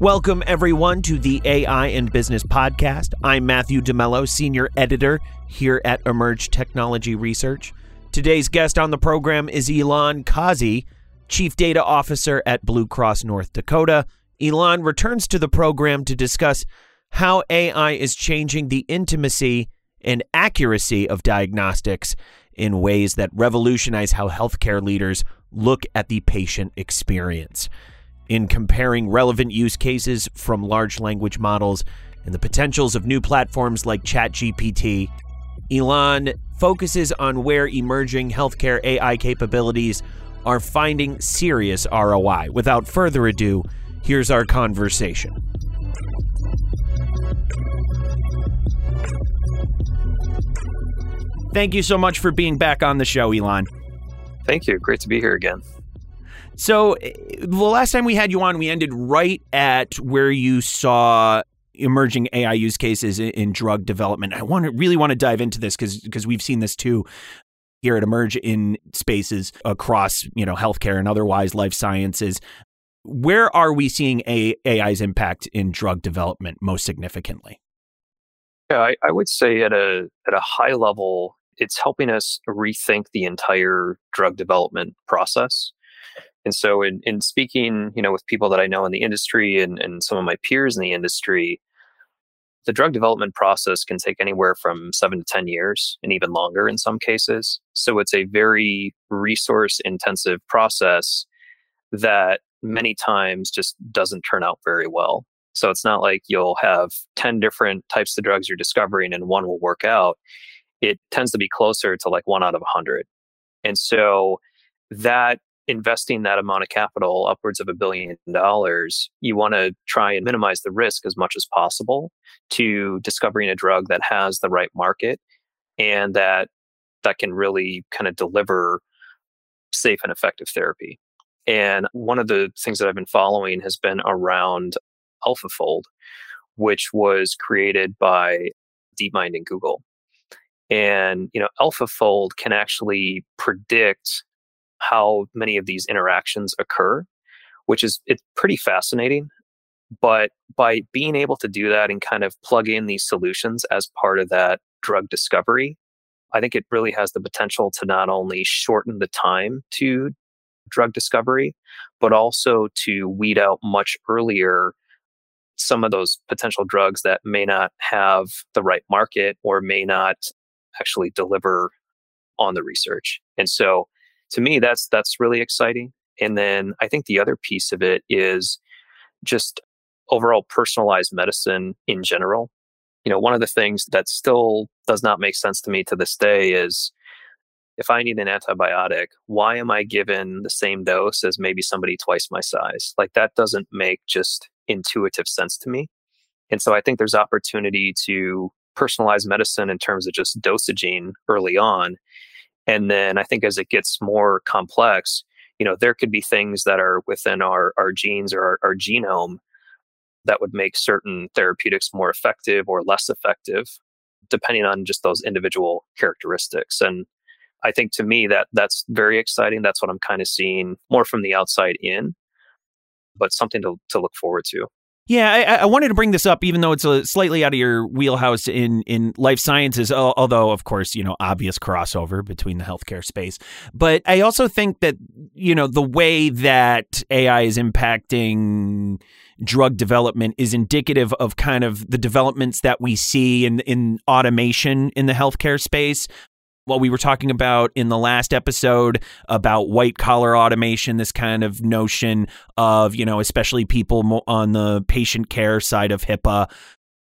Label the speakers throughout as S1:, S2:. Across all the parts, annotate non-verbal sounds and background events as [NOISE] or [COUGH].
S1: Welcome, everyone, to the AI and Business Podcast. I'm Matthew DeMello, Senior Editor here at Emerj Technology Research. Today's guest on the program is Ylan Kazi, Chief Data Officer at Blue Cross North Dakota. Ylan returns to the program to discuss how AI is changing the intimacy and accuracy of diagnostics in ways that revolutionize how healthcare leaders look at the patient experience. In comparing relevant use cases from large language models and the potentials of new platforms like ChatGPT, Ylan focuses on where emerging healthcare AI capabilities are finding serious ROI. Without further ado, here's our conversation. Thank you so much for being back on the show, Ylan.
S2: Thank you. Great to be here again.
S1: So, eh, the last time we had you on, we ended right at where you saw emerging AI use cases in, in drug development. I want to really want to dive into this because because we've seen this too here at Emerj in spaces across you know healthcare and otherwise life sciences. Where are we seeing a, AI's impact in drug development most significantly?
S2: Yeah, I, I would say at a at a high level, it's helping us rethink the entire drug development process. And so in, in speaking, you know, with people that I know in the industry and, and some of my peers in the industry, the drug development process can take anywhere from seven to 10 years and even longer in some cases. So it's a very resource intensive process that many times just doesn't turn out very well. So it's not like you'll have 10 different types of drugs you're discovering and one will work out. It tends to be closer to like one out of 100. And so that investing that amount of capital, upwards of a billion dollars, you want to try and minimize the risk as much as possible to discovering a drug that has the right market and that that can really kind of deliver safe and effective therapy. And one of the things that I've been following has been around AlphaFold, which was created by DeepMind and Google. And you know, AlphaFold can actually predict how many of these interactions occur, which is it's pretty fascinating. But by being able to do that and kind of plug in these solutions as part of that drug discovery, I think it really has the potential to not only shorten the time to drug discovery, but also to weed out much earlier some of those potential drugs that may not have the right market or may not actually deliver on the research. And so to me that's that's really exciting and then i think the other piece of it is just overall personalized medicine in general. You know one of the things that still does not make sense to me to this day is if i need an antibiotic why am i given the same dose as maybe somebody twice my size? Like that doesn't make just intuitive sense to me and so i think there's opportunity to personalize medicine in terms of just dosaging early on and then I think as it gets more complex, you know, there could be things that are within our, our genes or our, our genome that would make certain therapeutics more effective or less effective, depending on just those individual characteristics. And I think to me that that's very exciting. That's what I'm kind of seeing more from the outside in, but something to, to look forward to.
S1: Yeah, I, I, wanted to bring this up, even though it's a slightly out of your wheelhouse in in life sciences. Although, of course, you know, obvious crossover between the healthcare space. But I also think that you know the way that AI is impacting drug development is indicative of kind of the developments that we see in in automation in the healthcare space what we were talking about in the last episode about white collar automation, this kind of notion of, you know, especially people on the patient care side of HIPAA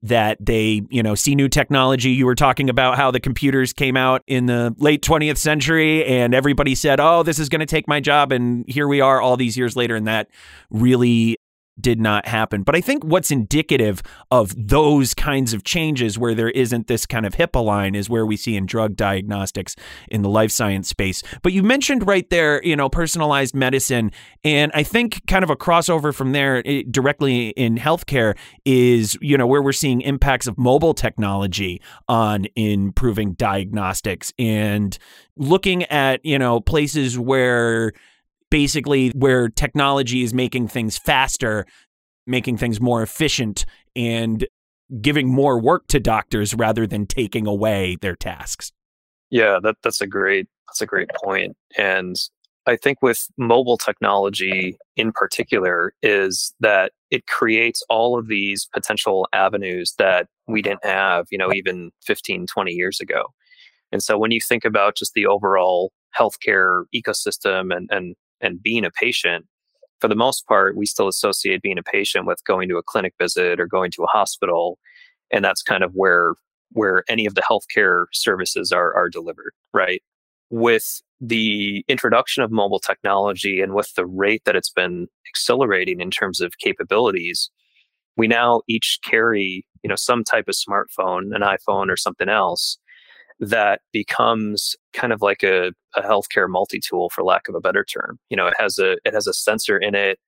S1: that they, you know, see new technology. You were talking about how the computers came out in the late 20th century and everybody said, "Oh, this is going to take my job." And here we are all these years later and that really did not happen. But I think what's indicative of those kinds of changes where there isn't this kind of HIPAA line is where we see in drug diagnostics in the life science space. But you mentioned right there, you know, personalized medicine. And I think kind of a crossover from there it, eh, directly in healthcare is, you know, where we're seeing impacts of mobile technology on improving diagnostics and looking at, you know, places where basically where technology is making things faster making things more efficient and giving more work to doctors rather than taking away their tasks.
S2: Yeah, that that's a great that's a great point. And I think with mobile technology in particular is that it creates all of these potential avenues that we didn't have, you know, even 15, 20 years ago. And so when you think about just the overall healthcare ecosystem and and and being a patient, for the most part, we still associate being a patient with going to a clinic visit or going to a hospital. And that's kind of where where any of the healthcare services are are delivered, right? With the introduction of mobile technology and with the rate that it's been accelerating in terms of capabilities, we now each carry, you know, some type of smartphone, an iPhone or something else that becomes kind of like a, a healthcare multi-tool for lack of a better term. You know, it has a it has a sensor in it.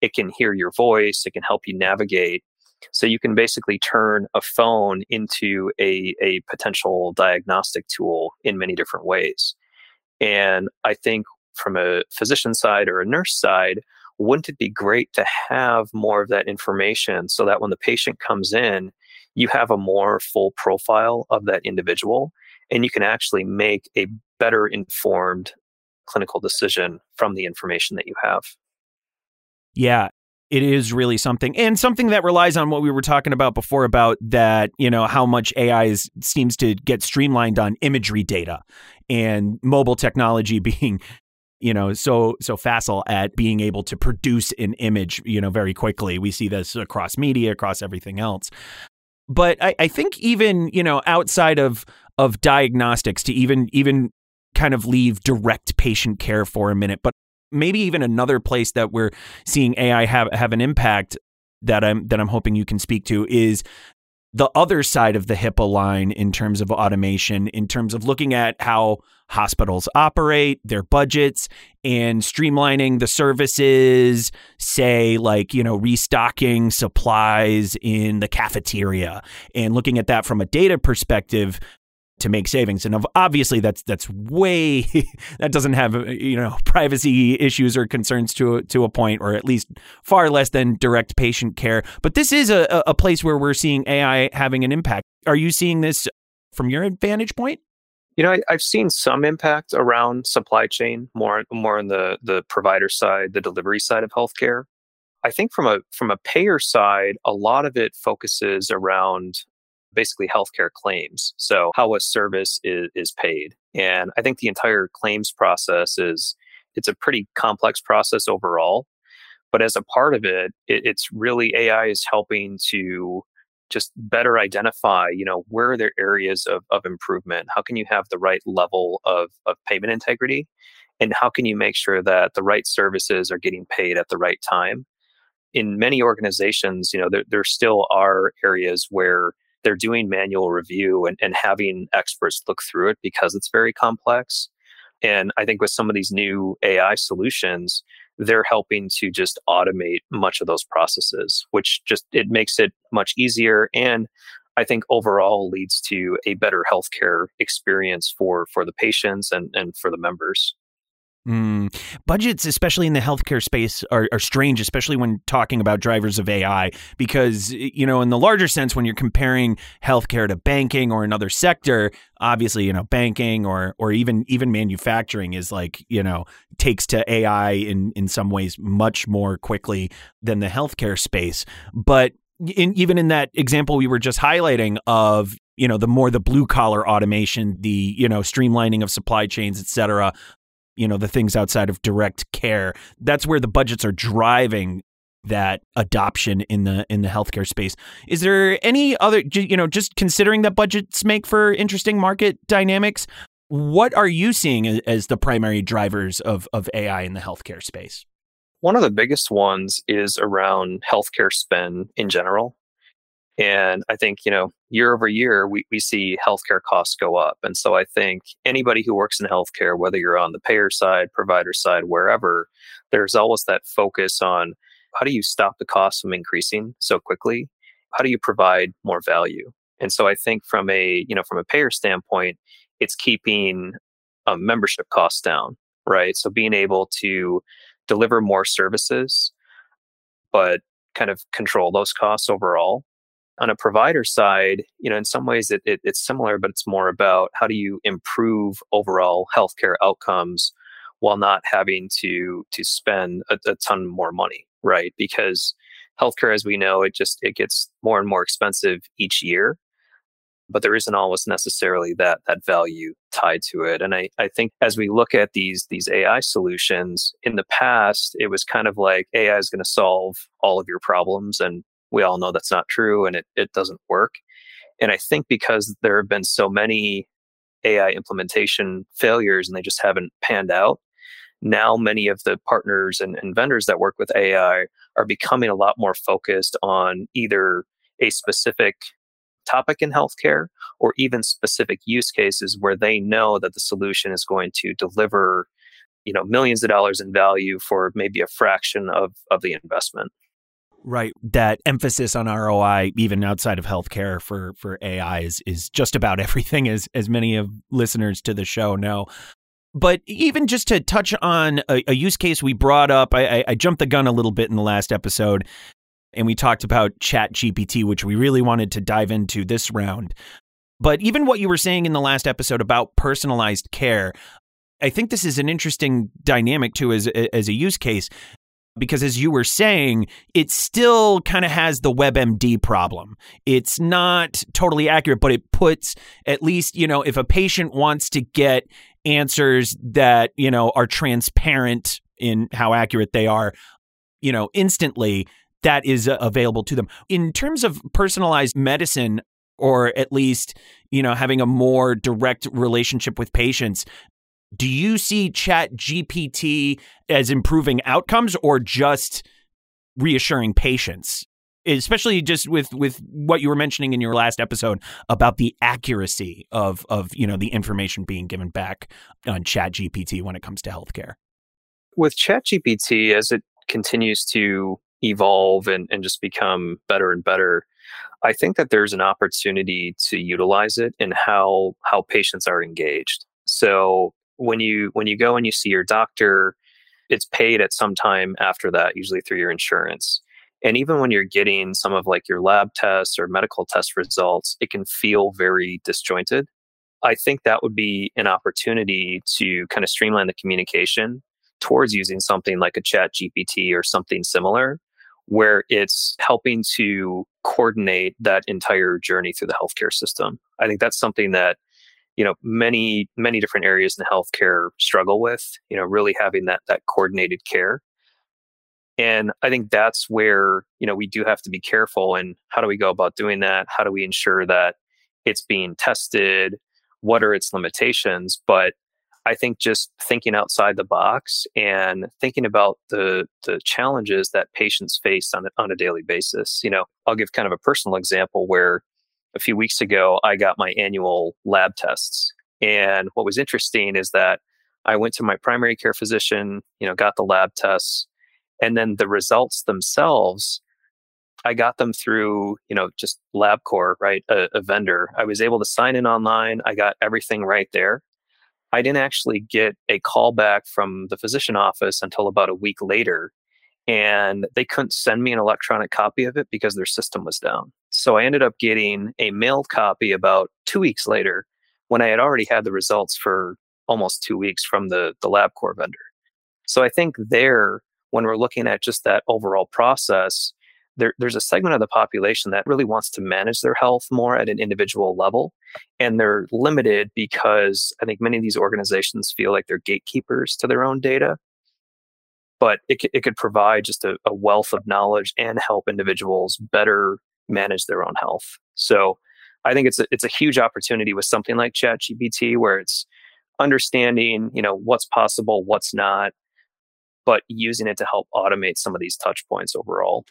S2: It can hear your voice. It can help you navigate. So you can basically turn a phone into a, a potential diagnostic tool in many different ways. And I think from a physician side or a nurse side, wouldn't it be great to have more of that information so that when the patient comes in, you have a more full profile of that individual and you can actually make a better informed clinical decision from the information that you have.
S1: Yeah, it is really something and something that relies on what we were talking about before about that you know how much ai is, seems to get streamlined on imagery data and mobile technology [LAUGHS] being you know so so facile at being able to produce an image you know very quickly we see this across media across everything else but I, I think even you know outside of of diagnostics to even even kind of leave direct patient care for a minute. But maybe even another place that we're seeing AI have have an impact that I'm that I'm hoping you can speak to is the other side of the HIPAA line in terms of automation, in terms of looking at how hospitals operate, their budgets, and streamlining the services, say, like, you know, restocking supplies in the cafeteria, and looking at that from a data perspective to make savings. And obviously, that's that's way [LAUGHS] that doesn't have you know [LAUGHS] privacy issues or concerns to to a point, or at least far less than direct patient care. But this is a, a place where we're seeing AI having an impact. Are you seeing this from your vantage point?
S2: You know, I, have seen some impact around supply chain, more more on the the provider side, the delivery side of healthcare. I think from a from a payer side, a lot of it focuses around basically healthcare claims. So how a service is, is paid. And I think the entire claims process is it's a pretty complex process overall. But as a part of it, it it's really AI is helping to just better identify, you know, where are there areas of, of improvement? How can you have the right level of, of payment integrity? And how can you make sure that the right services are getting paid at the right time? In many organizations, you know, there, there still are areas where they're doing manual review and, and having experts look through it because it's very complex. And I think with some of these new AI solutions, they're helping to just automate much of those processes, which just it makes it much easier and I think overall leads to a better healthcare experience for for the patients and, and for the members.
S1: Mm. Budgets, especially in the healthcare space, are, are, strange, especially when talking about drivers of AI, because, you know, in the larger sense, when you're comparing healthcare to banking or another sector, obviously, you know, banking or or even even manufacturing is like, you know, takes to AI in, in some ways much more quickly than the healthcare space. But in, even in that example we were just highlighting of you know the more the blue collar automation the you know streamlining of supply chains et cetera you know the things outside of direct care that's where the budgets are driving that adoption in the in the healthcare space. Is there any other you know just considering that budgets make for interesting market dynamics what are you seeing as the primary drivers of of AI in the healthcare space?
S2: One of the biggest ones is around healthcare spend in general and I think, you know, year over year, we, we see healthcare costs go up. And so I think anybody who works in healthcare, whether you're on the payer side, provider side, wherever, there's always that focus on how do you stop the costs from increasing so quickly? How do you provide more value? And so I think from a, you know, from a payer standpoint, it's keeping um, membership costs down, right? So being able to deliver more services, but kind of control those costs overall. On a provider side, you know, in some ways it, it, it's similar, but it's more about how do you improve overall healthcare outcomes while not having to to spend a, a ton more money, right? Because healthcare, as we know, it just it gets more and more expensive each year but there isn't always necessarily that that value tied to it. And I, I think as we look at these these AI solutions, in the past, it was kind of like AI is going to solve all of your problems. And we all know that's not true and it, it doesn't work. And I think because there have been so many AI implementation failures and they just haven't panned out, now many of the partners and, and vendors that work with AI are becoming a lot more focused on either a specific topic in healthcare or even specific use cases where they know that the solution is going to deliver you know millions of dollars in value for maybe a fraction of of the investment
S1: right that emphasis on ROI even outside of healthcare for for AI is is just about [LAUGHS] everything as as many of listeners to the show know but even just to touch on a, a use case we brought up, I, I, I, jumped the gun a little bit in the last episode and we talked about Chat GPT, which we really wanted to dive into this round. But even what you were saying in the last episode about personalized care, I think this is an interesting dynamic too as as a use case because as you were saying, it still kind of has the WebMD problem. It's not totally accurate, but it puts at least, you know, if a patient wants to get answers that, you know, are transparent in how accurate they are, you know, instantly, that is uh, available to them. In terms of personalized medicine, or at least, you know, having a more direct relationship with patients, do you see Chat GPT as improving outcomes or just reassuring patients? Especially just with with what you were mentioning in your last episode about the accuracy of of you know the information being given back on Chat GPT when it comes to healthcare.
S2: With Chat GPT, as it continues to evolve and, and just become better and better, I think that there's an opportunity to utilize it in how how patients are engaged. So when you when you go and you see your doctor, it's paid at some time after that, usually through your insurance. And even when you're getting some of like your lab tests or medical test results, it can feel very disjointed. I think that would be an opportunity to kind of streamline the communication towards using something like a chat GPT or something similar where it's helping to coordinate that entire journey through the healthcare system. I think that's something that you know many many different areas in healthcare struggle with. You know, really having that that coordinated care. And I think that's where you know we do have to be careful. And how do we go about doing that? How do we ensure that it's being tested? What are its limitations? But I think just thinking outside the box and thinking about the the challenges that patients face on on a daily basis. You know, I'll give kind of a personal example where a few weeks ago I got my annual lab tests, and what was interesting is that I went to my primary care physician, you know, got the lab tests, and then the results themselves. I got them through, you know, just LabCorp, right? A, a vendor. I was able to sign in online. I got everything right there I didn't actually get a call back from the physician office until about a week later. And they couldn't send me an electronic copy of it because their system was down. So I ended up getting a mailed copy about two weeks later when I had already had the results for almost two weeks from the, the LabCorp vendor. So I think there, when we're looking at just that overall process, there, there's a segment of the population that really wants to manage their health more at an individual level. And they're limited because I think many of these organizations feel like they're gatekeepers to their own data. But it, it could provide just a, a wealth of knowledge and help individuals better manage their own health. So I think it's a, it's a huge opportunity with something like ChatGPT where it's understanding, you know, what's possible, what's not, but using it to help automate some of these touch points overall.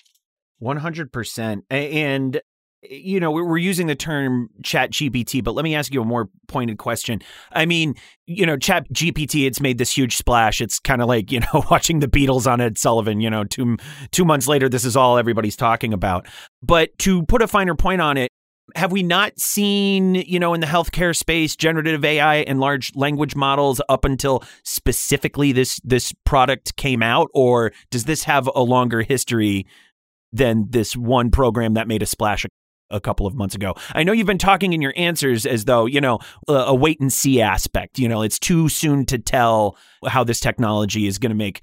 S1: 100%. And Eh, you know, we're using the term chat GPT, but let me ask you a more pointed question. I mean, you know, chat GPT, it's made this huge splash. It's kind of like, you know, [LAUGHS] watching the Beatles on Ed Sullivan, you know, two, two months later, this is all everybody's talking about. But to put a finer point on it, have we not seen, you know, in the healthcare space, generative AI and large language models up until specifically this this product came out, or does this have a longer history than this one program that made a splash a couple of months ago. I know you've been talking in your answers as though, you know, a, wait and see aspect. You know, it's too soon to tell how this technology is going to make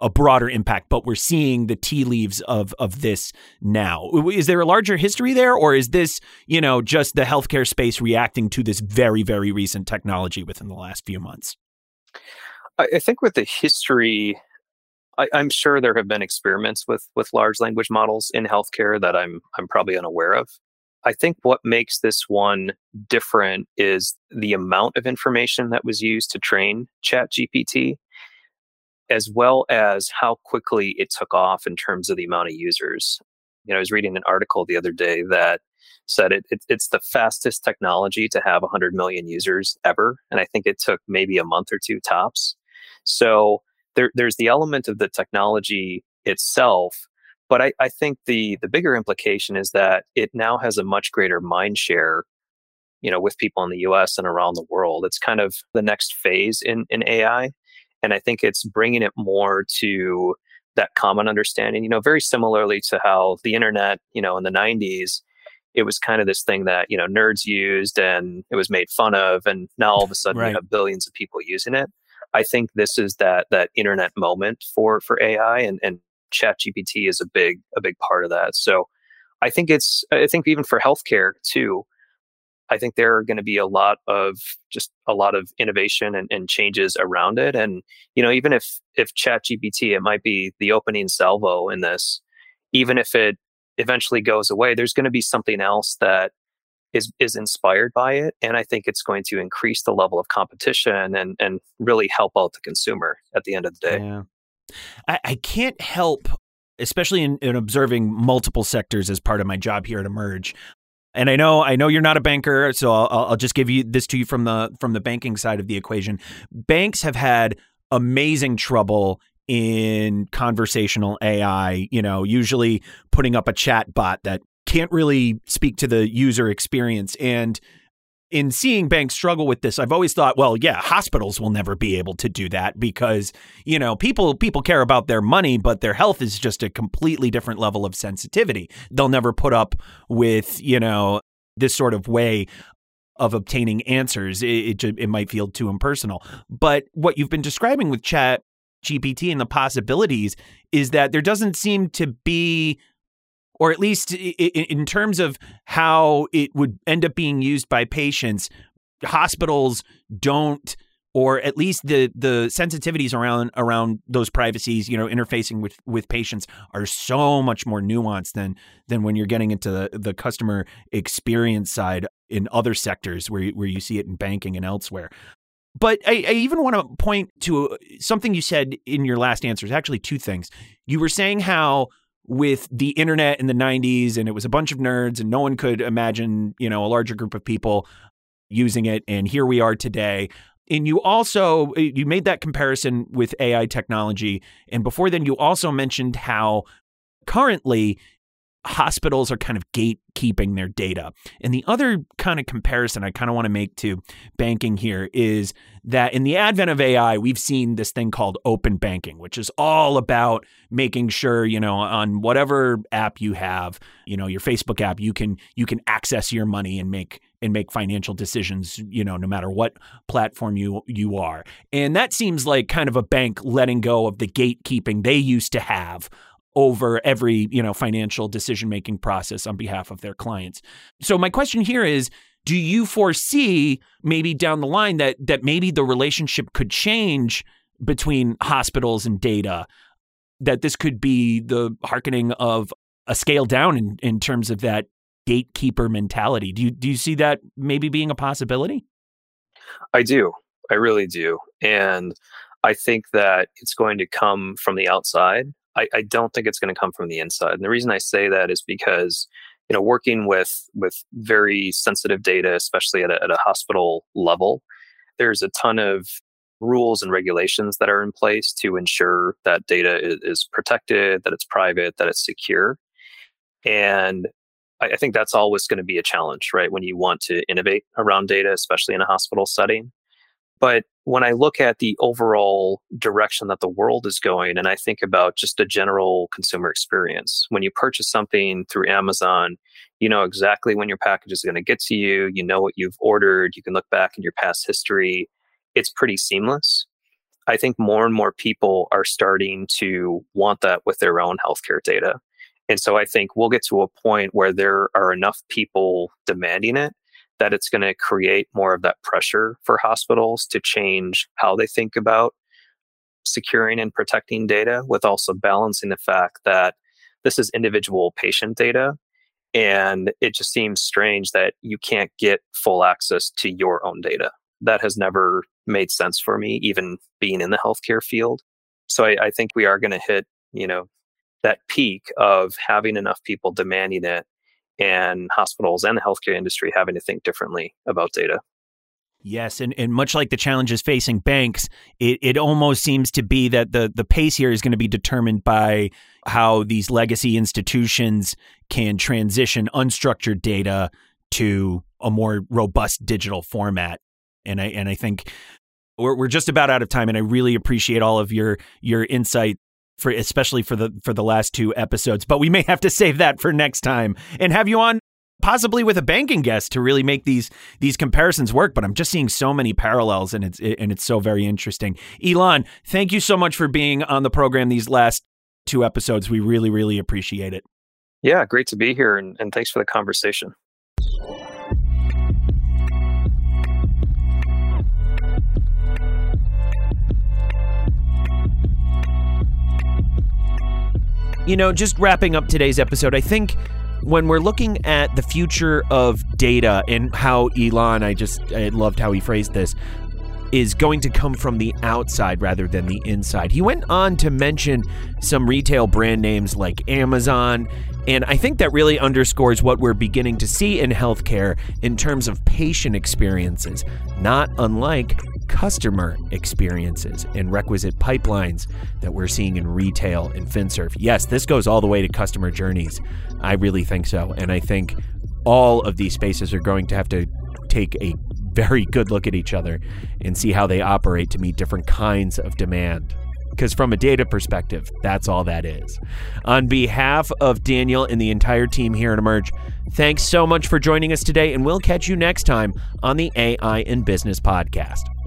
S1: a broader impact, but we're seeing the tea leaves of of this now. Is there a larger history there, or is this, you know, just the healthcare space reacting to this very, very recent technology within the last few months?
S2: I think with the history, I, am sure there have been experiments with with large language models in healthcare that I'm I'm probably unaware of. I think what makes this one different is the amount of information that was used to train ChatGPT, as well as how quickly it took off in terms of the amount of users. You know, I was reading an article the other day that said it, it, it's the fastest technology to have 100 million users ever. And I think it took maybe a month or two tops. So there, there's the element of the technology itself but I, I think the the bigger implication is that it now has a much greater mind share, you know, with people in the U.S. and around the world. It's kind of the next phase in in AI, and I think it's bringing it more to that common understanding. You know, very similarly to how the internet, you know, in the '90s, it was kind of this thing that you know nerds used and it was made fun of, and now all of a [LAUGHS] sudden right. you have billions of people using it. I think this is that that internet moment for for AI, and and ChatGPT is a big a big part of that. So I think it's I think even for healthcare too. I think there are going to be a lot of just a lot of innovation and, and changes around it. And you know, even if if ChatGPT, it might be the opening salvo in this. Even if it eventually goes away, there's going to be something else that is is inspired by it, and I think it's going to increase the level of competition and and really help out the consumer at the end of the day.
S1: Yeah. I, I can't help, especially in, in observing multiple sectors as part of my job here at Emerj, And I know, I know you're not a banker, so I'll, I'll just give you this to you from the from the banking side of the equation. Banks have had amazing trouble in conversational AI. You know, usually putting up a chat bot that can't really speak to the user experience and in seeing banks struggle with this, I've always thought, well, yeah, hospitals will never be able to do that because, you know, people people care about their money, but their health is just a completely different level of sensitivity. They'll never put up with, you know, this sort of way of obtaining answers. It, it, it might feel too impersonal. But what you've been describing with chat GPT and the possibilities is that there doesn't seem to be or at least in terms of how it would end up being used by patients, hospitals don't or at least the the sensitivities around around those privacies, you know, interfacing with with patients are so much more nuanced than than when you're getting into the, the customer experience side in other sectors where where you see it in banking and elsewhere. But I, I even want to point to something you said in your last answers. Actually, two things. You were saying how with the internet in the 90s and it was a bunch of nerds and no one could imagine, you know, a larger group of people using it and here we are today. And you also eh, you made that comparison with AI technology and before then you also mentioned how currently hospitals are kind of gatekeeping their data. And the other kind of comparison I kind of want to make to banking here is that in the advent of AI, we've seen this thing called open banking, which is all about making sure, you know, on whatever app you have, you know, your Facebook app, you can you can access your money and make and make financial decisions, you know, no matter what platform you you are. And that seems like kind of a bank letting go of the gatekeeping they used to have over every you know financial decision making process on behalf of their clients. So my question here is do you foresee maybe down the line that that maybe the relationship could change between hospitals and data that this could be the harkening of a scale down in, in terms of that gatekeeper mentality. Do you do you see that maybe being a possibility?
S2: I do. I really do. And I think that it's going to come from the outside. I, I don't think it's going to come from the inside. And the reason I say that is because you know working with with very sensitive data, especially at a, at a hospital level, there's a ton of rules and regulations that are in place to ensure that data is, is protected, that it's private, that it's secure. And I, I think that's always going to be a challenge, right? When you want to innovate around data, especially in a hospital setting. But when I look at the overall direction that the world is going, and I think about just a general consumer experience, when you purchase something through Amazon, you know exactly when your package is going to get to you, you know what you've ordered, you can look back in your past history. It's pretty seamless. I think more and more people are starting to want that with their own healthcare data. And so I think we'll get to a point where there are enough people demanding it that it's going to create more of that pressure for hospitals to change how they think about securing and protecting data with also balancing the fact that this is individual patient data. And it just seems strange that you can't get full access to your own data. That has never made sense for me even being in the healthcare field. So i, I think we are going to hit you know that peak of having enough people demanding it and hospitals and the healthcare industry having to think differently about data.
S1: Yes, and, and much like the challenges facing banks, it, it almost seems to be that the, the pace here is going to be determined by how these legacy institutions can transition unstructured data to a more robust digital format. And I and I think we're we're just about out of time, and I really appreciate all of your your insight for especially for the for the last two episodes. But we may have to save that for next time. And have you on possibly with a banking guest to really make these these comparisons work? But i'm just seeing so many parallels and it's and it's so very interesting. Ylan, thank you so much for being on the program these last two episodes. We really really appreciate it.
S2: Yeah great to be here and, and thanks for the conversation
S1: you know, just wrapping up today's episode, I think when we're looking at the future of data and how Ylan, I just I loved how he phrased this, is going to come from the outside rather than the inside. He went on to mention some retail brand names like Amazon, and I think that really underscores what we're beginning to see in healthcare in terms of patient experiences, not unlike customer experiences and requisite pipelines that we're seeing in retail and FinServ. Yes, this goes all the way to customer journeys. I really think so. And I think all of these spaces are going to have to take a very good look at each other and see how they operate to meet different kinds of demand. Because from a data perspective, that's all that is. On behalf of Daniel and the entire team here at Emerj, thanks so much for joining us today, and we'll catch you next time on the AI in Business podcast.